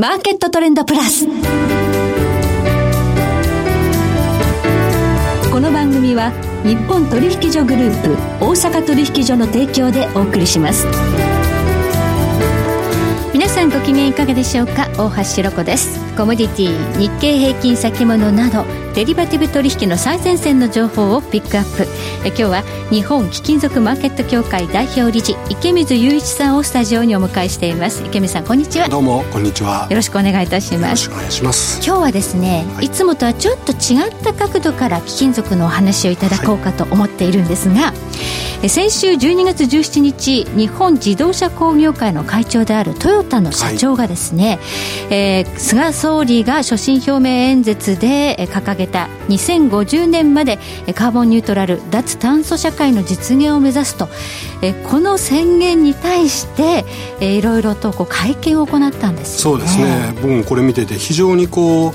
マーケットトレンドプラス。この番組は日本取引所グループ大阪取引所の提供でお送りします。皆さんご機嫌いかがでしょうか？大橋ひろ子ですコモディティ日経平均先物などデリバティブ取引の最前線の情報をピックアップ。え今日は日本貴金属マーケット協会代表理事池水雄一さんをスタジオにお迎えしています。池水さんこんにちは。どうもこんにちは。よろしくお願いいたします。よろしくお願いします。今日はですね、はい、いつもとはちょっと違った角度から貴金属のお話をいただこうかと思っているんですが、はい、先週12月17日日本自動車工業会の会長であるトヨタの社長がですね、はい、えー、菅総理が所信表明演説で掲げた2050年までカーボンニュートラル脱炭素社会の実現を目指すと。この宣言に対していろいろとこう会見を行ったんです、ね、そうですね。僕もこれ見てて非常にこう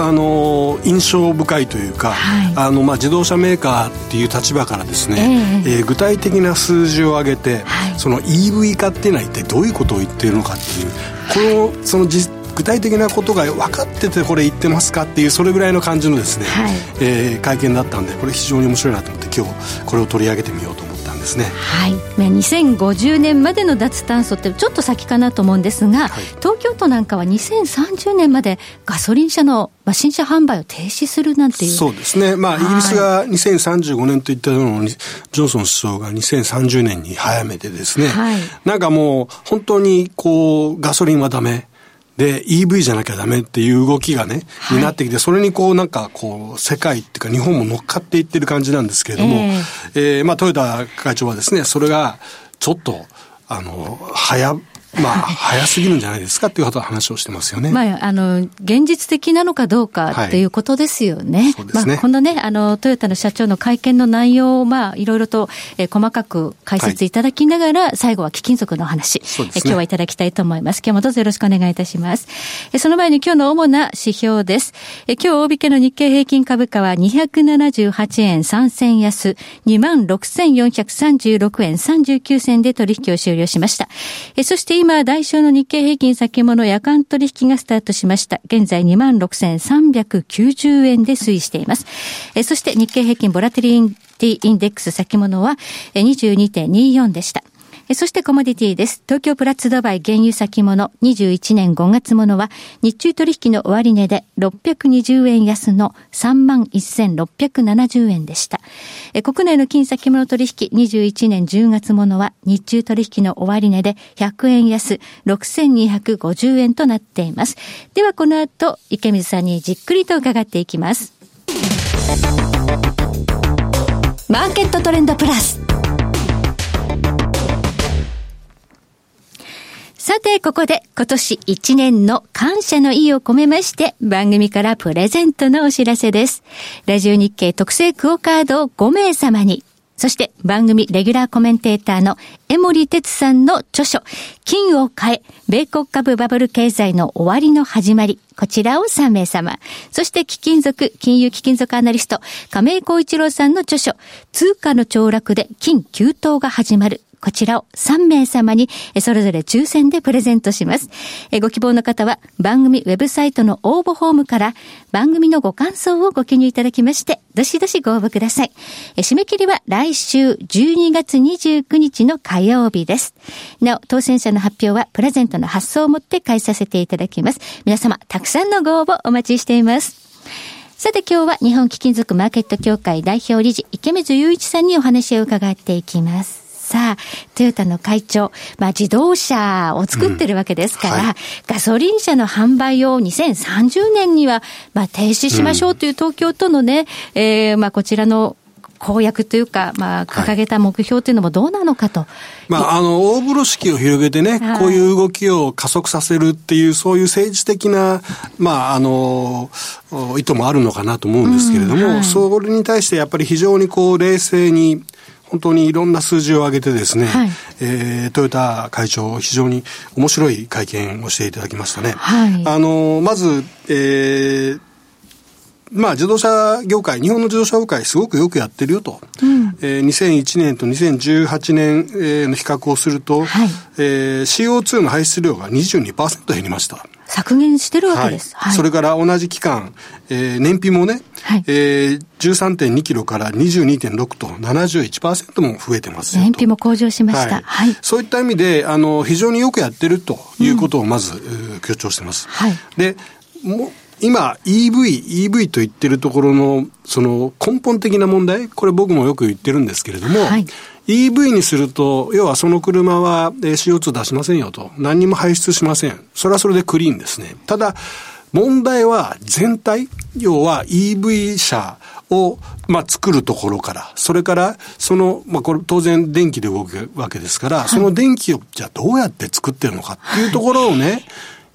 あの印象深いというか、はい、あのまあ、自動車メーカーっていう立場からですね、えー、えー、具体的な数字を挙げて、はい、その EV 化っていうのは一体どういうことを言っているのかっていうこのその実具体的なことが分かっててこれ言ってますかっていうそれぐらいの感じのですね、はい、えー、会見だったんでこれ非常に面白いなと思って今日これを取り上げてみようと思ったんですね。はい、2050年までの脱炭素ってちょっと先かなと思うんですが、はい、東京都なんかは2030年までガソリン車のまあ、新車販売を停止するなんていう。そうですね、まあ、イギリスが2035年と言ったのを、ジョンソン首相が2030年に早めてですね、はい、なんかもう、本当にこうガソリンはだめ、で、EV じゃなきゃダメっていう動きがね、はい、になってきて、それにこうなんかこう、世界っていうか日本も乗っかっていってる感じなんですけれども、えー、えー、まあトヨタ会長はですね、それがちょっと、あの、早、まあ、早すぎるんじゃないですかっていう話をしてますよね。まあ、あの、現実的なのかどうかっていうことですよね。はい、ね。まあ、このね、あの、トヨタの社長の会見の内容を、まあ、いろいろと、えー、細かく解説いただきながら、はい、最後は貴金属の話、ね、え今日はいただきたいと思います。今日もどうぞよろしくお願いいたします。えその前に今日の主な指標です。え今日大引けの日経平均株価は278円3銭安、26,436円39銭で取引を終了しました。えそして今、代償の日経平均先物夜間取引がスタートしました。現在26,390円で推移しています。えそして日経平均ボラテリティインデックス先物は22.24でした。そしてコモディティです。東京プラツドバイ原油先物21年5月ものは日中取引の終値で620円安の31,670円でした。国内の金先物取引21年10月ものは日中取引の終値で100円安6,250円となっています。ではこの後池水さんにじっくりと伺っていきます。マーケットトレンドプラス。さて、ここで今年1年の感謝の意を込めまして番組からプレゼントのお知らせです。ラジオ日経特製クオカードを5名様に、そして番組レギュラーコメンテーターの江森哲さんの著書、金を変え、米国株バブル経済の終わりの始まり。こちらを3名様。そして貴金属、金融貴金属アナリスト、亀井光一郎さんの著書、通貨の凋落で金急騰が始まる。こちらを3名様に、それぞれ抽選でプレゼントします。ご希望の方は、番組ウェブサイトの応募フォームから、番組のご感想をご記入いただきまして、どしどしご応募ください。締め切りは来週12月29日の火曜日です。なお、当選者の発表は、プレゼントの発送をもって返させていただきます。皆様、たくさんのご応募お待ちしています。さて今日は日本貴金属マーケット協会代表理事池水雄一さんにお話を伺っていきます。さあ、トヨタの会長、まあ自動車を作ってるわけですから、うんはい、ガソリン車の販売を2030年には、まあ停止しましょうという東京都のね、うん、えー、まあこちらの公約というか、まあ、掲げた目標というのもどうなのかと。はい、まあ、あの、大風呂敷を広げてね、はい、こういう動きを加速させるっていう、そういう政治的な、まあ、あの、意図もあるのかなと思うんですけれども、うんはい、それに対してやっぱり非常にこう、冷静に、本当にいろんな数字を上げてですね、はい、えー、トヨタ会長、非常に面白い会見をしていただきましたね。はい、あの、まず、えー、まあ、自動車業界、日本の自動車業界、すごくよくやってるよと。うん、えー、2001年と2018年、えー、の比較をすると、はい、えー、CO2 の排出量が22%減りました。削減してるわけです。はい。それから同じ期間、えー、燃費もね、はい、えー、13.2キロから22.6と71%も増えてます燃費も向上しました。はい。はい、そういった意味で、あの、非常によくやってるということをまず、うん、強調してます。はい。で、も今 EV、EV と言ってるところの、その根本的な問題、これ僕もよく言ってるんですけれども、はい、EV にすると、要はその車は CO2 出しませんよと。何にも排出しません。それはそれでクリーンですね。ただ、問題は全体、要は EV 車を、まあ、作るところから、それから、その、まあ、これ当然電気で動くわけですから、はい、その電気をじゃあどうやって作ってるのかっていうところをね、はい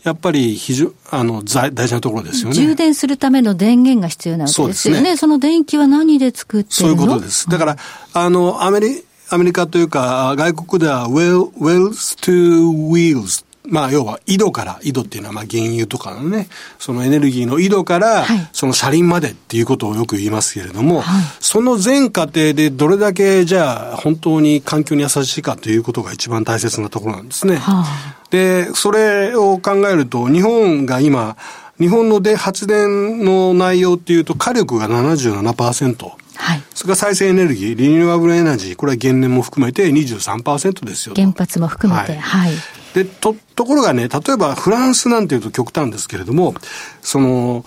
やっぱり非常、あの、大事なところですよね。充電するための電源が必要なわけですよね。そねその電気は何で作ってるの？そういうことです。だから、あの、アメリ、アメリカというか、外国では well, wells to wheels まあ、要は井戸から、井戸っていうのはまあ原油とかのね、そのエネルギーの井戸から、その車輪までっていうことをよく言いますけれども、はい、その全過程でどれだけじゃあ本当に環境に優しいかということが一番大切なところなんですね。はあ、で、それを考えると、日本が今、日本ので発電の内容っていうと火力が77%。はい。それから再生エネルギー、リニューアブルエナジー、これは原燃も含めて23%ですよ。原発も含めて、はい。はい、で、と、ところがね、例えばフランスなんていうと極端ですけれども、その、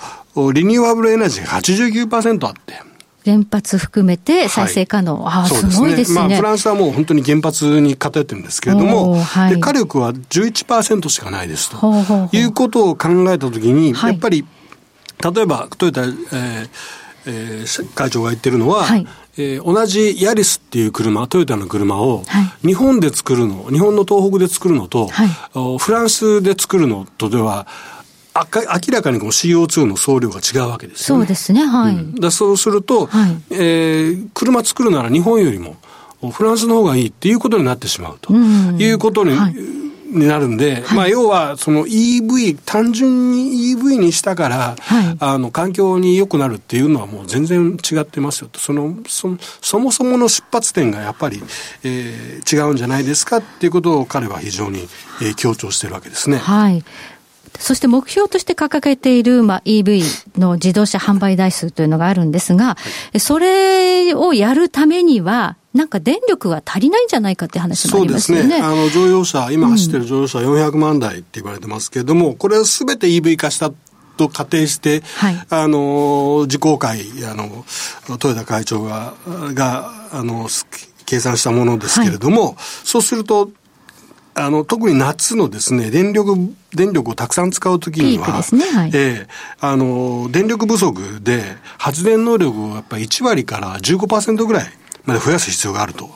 リニューアブルエナジーが89%あって、原発含めて再生可能。はい、ああ、すごいですね。まあ、フランスはもう本当に原発に偏ってるんですけれども、はい、で火力は11%しかないですと。ほうほうほういうことを考えたときに、はい、やっぱり、例えばトヨタ、えーえー、会長が言ってるのは、はい、えー、同じヤリスっていう車、トヨタの車を、日本で作るの、日本の東北で作るのと、はい、フランスで作るのとでは、明らかにこの CO2 の総量が違うわけですよね。そうですね、はい。うん、だそうすると、はい、えー、車作るなら日本よりも、フランスの方がいいっていうことになってしまうということに、はいになるんで、はい、まあ要はその EV、単純に EV にしたから、はい、あの環境に良くなるっていうのはもう全然違ってますよと。その、そそもそもの出発点がやっぱり、えー、違うんじゃないですかっていうことを彼は非常に、えー、強調してるわけですね。はい。そして目標として掲げている、まあ、EV の自動車販売台数というのがあるんですが、はい、それをやるためには、なんか電力が足りないんじゃないかって話もありますよね。そうですね。あの、乗用車、今走ってる乗用車400万台って言われてますけれども、うん、これはすべて EV 化したと仮定して、はい、あの、自公会、あの、豊田会長が、が、あの、計算したものですけれども、はい、そうすると、あの、特に夏のですね、電力、電力をたくさん使うときには、ね。はい、ええあの、電力不足で発電能力をやっぱり1割から15%ぐらいまで増やす必要があると。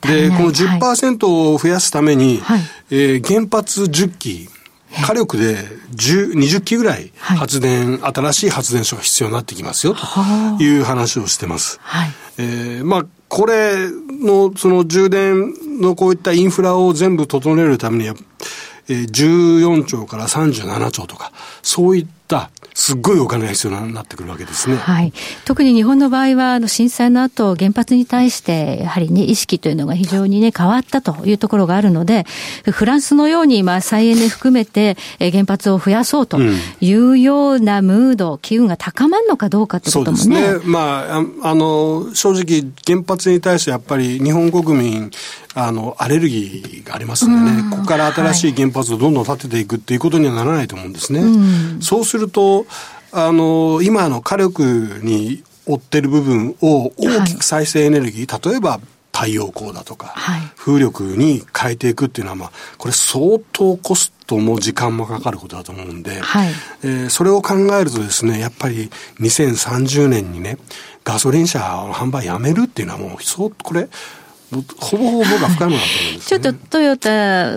で、この10%を増やすために、はい、えー、原発10基、火力で10 20基ぐらい発電、はい、新しい発電所が必要になってきますよという話をしてます。はい、えー、まあこれの、その充電のこういったインフラを全部整えるためには、えー、14兆から37兆とか、そういったすっごいお金が必要になってくるわけですね。はい。特に日本の場合は、あの、震災の後、原発に対して、やはりね、意識というのが非常にね、変わったというところがあるので、フランスのように、まあ、再エネ含めて、え原発を増やそうというようなムード、うん、機運が高まるのかどうかってこともね。そうですね。まあ、あの、正直、原発に対してやっぱり日本国民、あの、アレルギーがありますんでね、ここから新しい原発をどんどん建てていくっていうことにはならないと思うんですね。うん、そうすると、あの、今の火力に追ってる部分を大きく再生エネルギー、はい、例えば太陽光だとか、はい、風力に変えていくっていうのは、まあ、これ相当コストも時間もかかることだと思うんで、はい、えー、それを考えるとですね、やっぱり2030年にね、ガソリン車の販売やめるっていうのはもう、そう、これ、ほぼほぼが不可能だと思うんです、ね、ちょっとトヨタ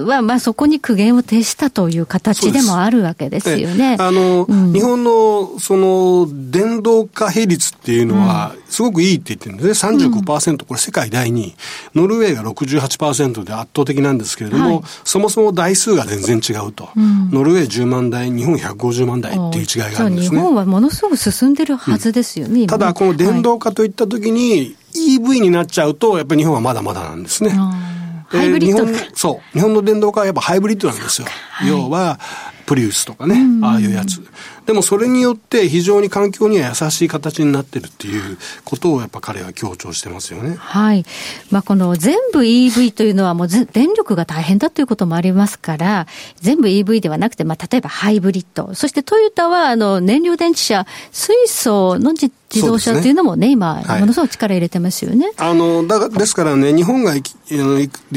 は、まあ、そこに苦言を呈したという形でもあるわけですよね。あの、うん、日本のその電動化比率っていうのは、すごくいいって言ってるんですね。35%、うん、これ世界第2位。ノルウェーが68%で圧倒的なんですけれども、はい、そもそも台数が全然違うと。うん、ノルウェー10万台、日本150万台っていう違いがあるんですね。日本はものすごく進んでるはずですよね。ただ、この電動化といったときに、はい EV になっちゃうと、やっぱり日本はまだまだなんですね。ハイブリッドそう。日本の電動化はやっぱハイブリッドなんですよ。はい、要は、プリウスとかね、ああいうやつ。でもそれによって非常に環境には優しい形になってるっていうことをやっぱ彼は強調してますよね。はい。まあこの全部 EV というのはもう電力が大変だということもありますから、全部 EV ではなくて、まあ例えばハイブリッド、そしてトヨタはあの燃料電池車、水素の自自動車っていうのもね、ね今、ものすごく力入れてますよね。あの、だですからね、日本が、日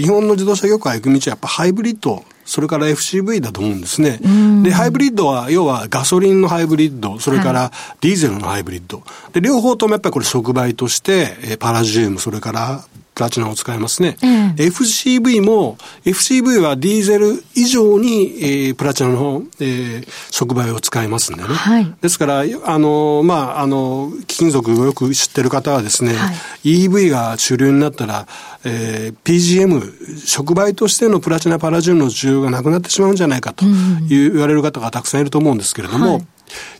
本の自動車業界行く道はやっぱハイブリッドそれから FCV だと思うんですね。で、ハイブリッドは、要はガソリンのハイブリッド、それからディーゼルのハイブリッド。で、両方ともやっぱりこれ触媒として、パラジウム、それからプラチナを使いますね。うん、FCV も、FCV はディーゼル以上に、えー、プラチナの、えー、触媒を使いますんでね。はい、ですから、あの、まあ、あの、貴金属をよく知ってる方はですね、はい、EV が主流になったら、えー、PGM、触媒としてのプラチナパラジウムの需要がなくなってしまうんじゃないかという、言われる方がたくさんいると思うんですけれども、はい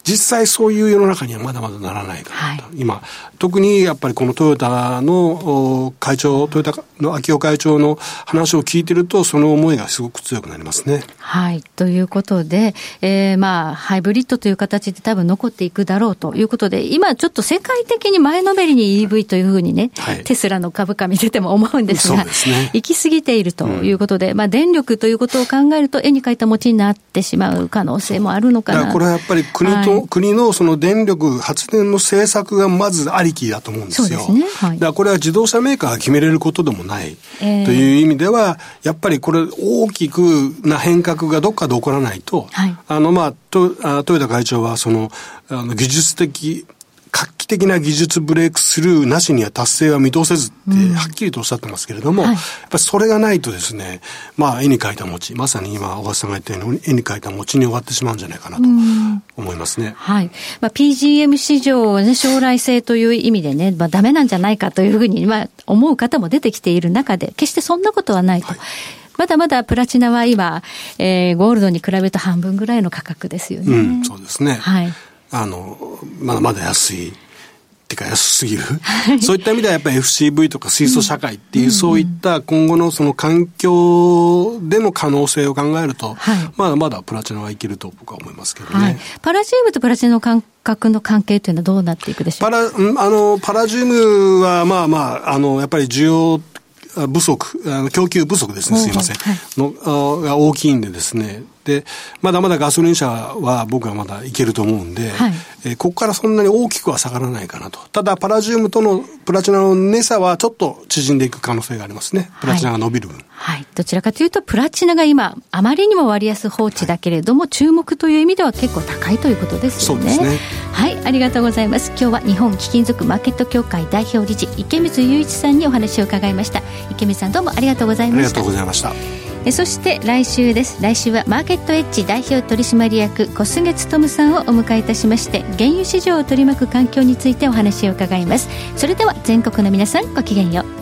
実際そういう世の中にはまだまだならないかなと、はい、今特にやっぱりこのトヨタの会長トヨタの秋夫会長の話を聞いてるとその思いがすごく強くなりますね。はい。ということで、えー、まあハイブリッドという形で多分残っていくだろうということで今ちょっと世界的に前のめりに EV というふうにね、はい、テスラの株価見てても思うんですが、すね、行き過ぎているということで、うん、まあ電力ということを考えると絵に描いた餅になってしまう可能性もあるのかな。これはやっぱり国と、はい。国のその電力発電の政策がまずありきだと思うんですよ。すね。はい、だからこれは自動車メーカーが決めれることでもない、えー、という意味では、やっぱりこれ大きくな変革がどっかで起こらないと、はい、あのまあ、トヨタ会長はその、あの技術的的な技術ブレイクスルーなしには達成は見通せずってはっきりとおっしゃってますけれども、うんはい、やっぱりそれがないとですね、まあ絵に描いた餅、まさに今小川さんが言ったように絵に描いた餅に終わってしまうんじゃないかなと思いますね。うん、はい。まあ PGM 市場ね、将来性という意味でね、まあダメなんじゃないかというふうに、まあ思う方も出てきている中で、決してそんなことはないと。はいまだまだプラチナは今、えー、ゴールドに比べると半分ぐらいの価格ですよね。うん、そうですね。はい。あの、まだまだ安い。ってか安すぎる？そういった意味ではやっぱり FCV とか水素社会っていう、そういった今後のその環境での可能性を考えると、はい、まだまだプラチナはいけると僕は思いますけどね。はい、パラジウムとプラチナの感覚の関係というのはどうなっていくでしょう？かパラ、あの、パラジウムはまあまあ、あの、やっぱり需要不足、供給不足ですね、すいません。はい、のが大きいんでですね。で、まだまだガソリン車は僕はまだいけると思うんで、はい、えここからそんなに大きくは下がらないかなと。ただ、パラジウムとのプラチナの値差はちょっと縮んでいく可能性がありますね。プラチナが伸びる分。はい、はい、どちらかというと、プラチナが今、あまりにも割安放置だけれども、はい、注目という意味では結構高いということですよね。そうですね。はい、ありがとうございます。今日は日本貴金属マーケット協会代表理事、池水雄一さんにお話を伺いました。池水さんどうもありがとうございました。ありがとうございました。そして来週です。来週はマーケットエッジ代表取締役小菅勤さんをお迎えいたしまして原油市場を取り巻く環境についてお話を伺います。それでは全国の皆さんごきげんよう。